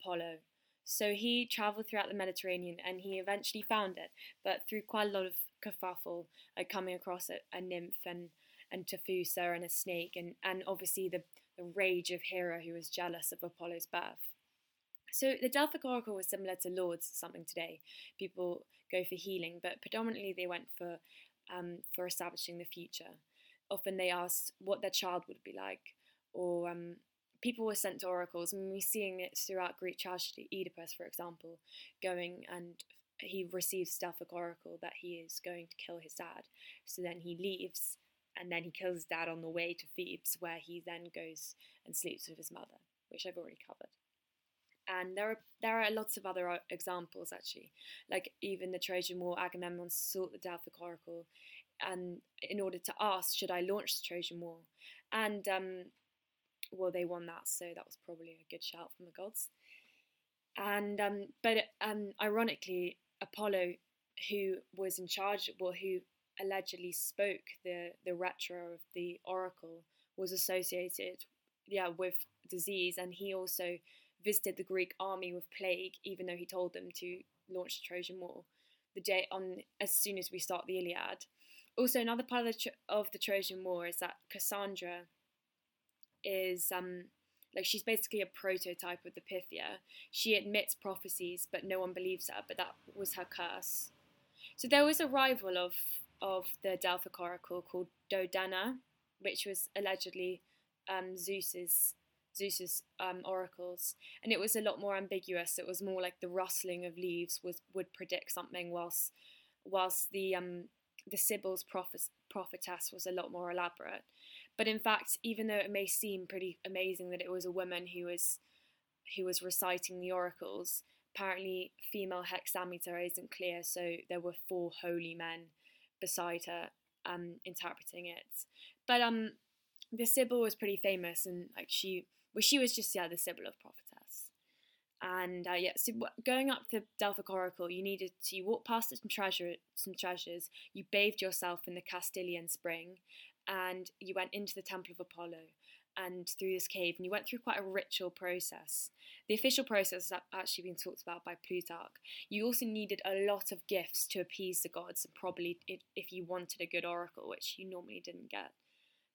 Apollo. So he travelled throughout the Mediterranean and he eventually found it, but through quite a lot of kerfuffle, like coming across a, a nymph and and Telphusa and a snake, and and obviously the the rage of Hera who was jealous of Apollo's birth. So the Delphic Oracle was similar to Lourdes something today. People go for healing, but predominantly they went for um, for establishing the future. Often they asked what their child would be like, or um, people were sent to oracles, and we're seeing it throughout Greek tragedy. Oedipus, for example, going and he receives Delphic oracle that he is going to kill his dad. So then he leaves, and then he kills his dad on the way to Thebes, where he then goes and sleeps with his mother, which I've already covered. And there are there are lots of other uh, examples actually, like even the Trojan War. Agamemnon sought the Delphic oracle, and in order to ask, should I launch the Trojan War? And um, well, they won that, so that was probably a good shout from the gods. And um, but um, ironically, Apollo, who was in charge, well, who allegedly spoke the the retro of the oracle, was associated, yeah, with disease, and he also visited the Greek army with plague, even though he told them to launch the Trojan War the day on as soon as we start the Iliad. Also, another part of the, of the Trojan War is that Cassandra is um, like she's basically a prototype of the Pythia. She admits prophecies, but no one believes her. But that was her curse. So there was a rival of of the Delphic oracle called Dodona, which was allegedly um, Zeus's Zeus's um, oracles, and it was a lot more ambiguous. It was more like the rustling of leaves was would predict something, whilst whilst the um, the Sibyl's prophet, prophetess was a lot more elaborate. But in fact, even though it may seem pretty amazing that it was a woman who was who was reciting the oracles, apparently female hexameter isn't clear, so there were four holy men beside her um, interpreting it. But um, the Sibyl was pretty famous, and like she, well, she was just yeah the Sibyl of prophetess. And uh, yeah, so going up the Delphic Oracle, you needed to walk past some treasure, some treasures. You bathed yourself in the Castalian spring, and you went into the Temple of Apollo and through this cave, and you went through quite a ritual process. The official process has actually been talked about by Plutarch. You also needed a lot of gifts to appease the gods, and probably if you wanted a good oracle, which you normally didn't get.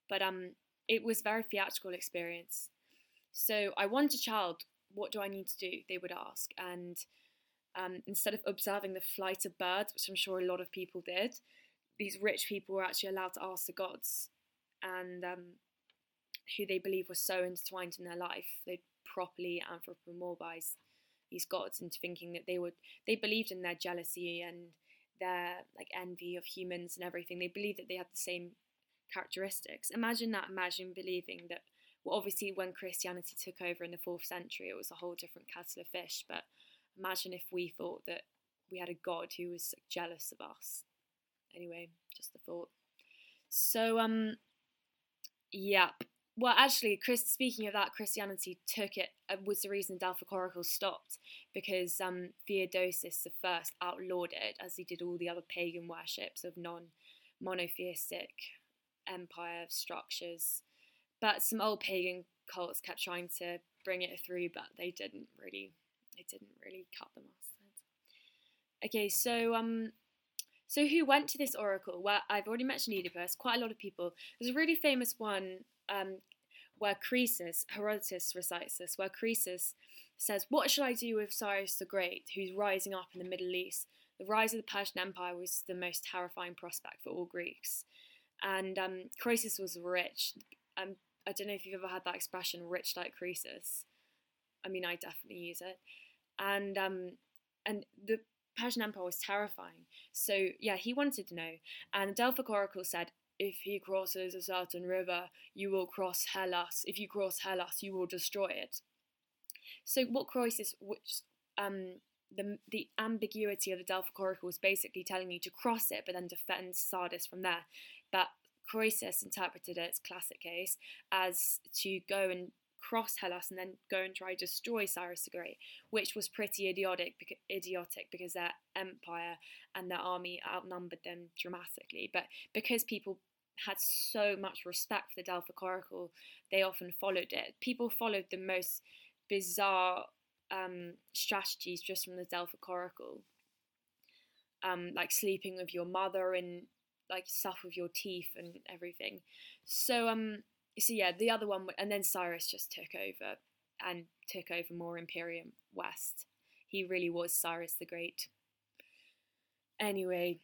But um, it was very theatrical experience. So I want a child. What do I need to do? They would ask, and um, instead of observing the flight of birds, which I'm sure a lot of people did, these rich people were actually allowed to ask the gods, and um, who they believe were so intertwined in their life, they'd properly anthropomorphize these gods into thinking that they would they believed in their jealousy and their like envy of humans and everything. They believed that they had the same characteristics. Imagine that. Imagine believing that. Well, obviously, when Christianity took over in the fourth century, it was a whole different kettle of fish. But imagine if we thought that we had a God who was jealous of us. Anyway, just a thought. So, um, yep. Well, actually, Chris. Speaking of that, Christianity took it uh, was the reason Delphic stopped because um, Theodosius first outlawed it, as he did all the other pagan worships of non-monotheistic empire structures. But some old pagan cults kept trying to bring it through, but they didn't really. They didn't really cut them off. Okay, so um, so, who went to this oracle? Well, I've already mentioned Oedipus, quite a lot of people. There's a really famous one um, where Croesus, Herodotus recites this, where Croesus says, What shall I do with Cyrus the Great, who's rising up in the Middle East? The rise of the Persian Empire was the most terrifying prospect for all Greeks. And um, Croesus was rich. Um, I don't know if you've ever had that expression, rich like Croesus. I mean, I definitely use it. And um, and the Persian Empire was terrifying. So yeah, he wanted to know. And the Delphic Oracle said, if he crosses a certain river, you will cross Halys. If you cross Halys, you will destroy it. So what Croesus, which um, the the ambiguity of the Delphic Oracle was basically telling you to cross it, but then defend Sardis from there. But Croesus interpreted it, classic case, as to go and cross Halys and then go and try destroy Cyrus the Great, which was pretty idiotic, idiotic because their empire and their army outnumbered them dramatically. But because people had so much respect for the Delphic Oracle, they often followed it. People followed the most bizarre um, strategies just from the Delphic Oracle, um, like sleeping with your mother and like stuff with your teeth and everything. So um, so yeah, the other one, and then Cyrus just took over and took over more Imperium West. He really was Cyrus the Great. Anyway,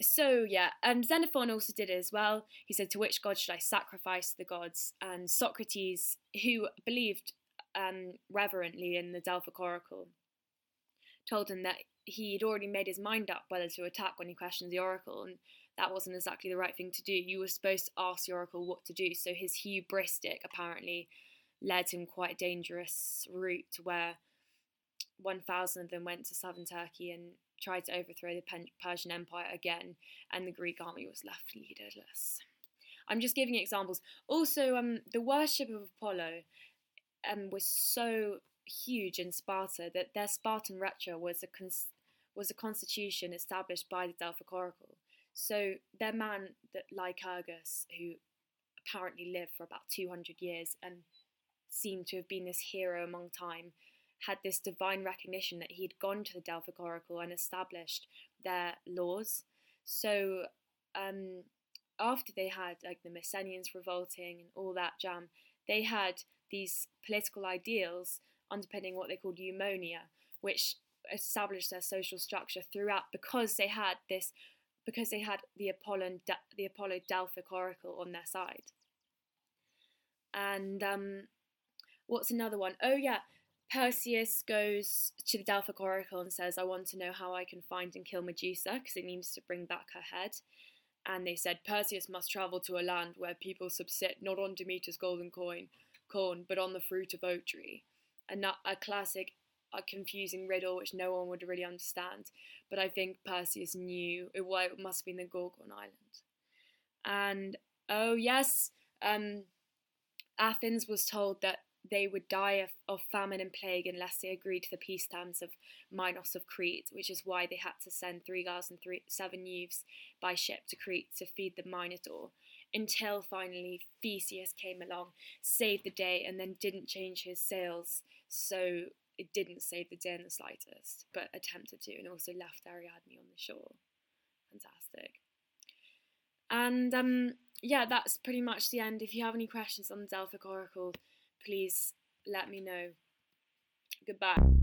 so yeah, and Xenophon also did it as well. He said, "To which god should I sacrifice the gods?" And Socrates, who believed um, reverently in the Delphic oracle, told him that he'd already made his mind up whether to attack when he questioned the oracle, and that wasn't exactly the right thing to do. You were supposed to ask the oracle what to do. So his hubristic apparently led him quite a dangerous route where 1,000 of them went to southern Turkey and tried to overthrow the Persian Empire again, and the Greek army was left leaderless. I'm just giving examples. Also, um, the worship of Apollo um, was so huge in Sparta that their Spartan rhetra was a cons- was a constitution established by the Delphic Oracle. So their man, that Lycurgus, who apparently lived for about 200 years and seemed to have been this hero among time, had this divine recognition that he'd gone to the Delphic Oracle and established their laws. So um, after they had like the Messenians revolting and all that jam, they had these political ideals underpinning what they called eunomia, which established their social structure throughout because they had this because they had the Apollo the Apollo Delphic oracle on their side. And um, what's another one? Oh yeah, Perseus goes to the Delphic oracle and says, "I want to know how I can find and kill Medusa because it needs to bring back her head." And they said Perseus must travel to a land where people subsist not on Demeter's golden coin, corn, but on the fruit of oak tree. And a classic a confusing riddle which no one would really understand. But I think Perseus knew it, well, it must have been the Gorgon Island. And oh yes, um, Athens was told that they would die of, of, famine and plague unless they agreed to the peace terms of Minos of Crete, which is why they had to send three girls and three, seven youths by ship to Crete to feed the Minotaur. Until finally Theseus came along, saved the day, and then didn't change his sails. So it didn't save the day in the slightest, but attempted to, and also left Ariadne on the shore. Fantastic. And um, yeah, that's pretty much the end. If you have any questions on the Delphic Oracle, please let me know. Goodbye.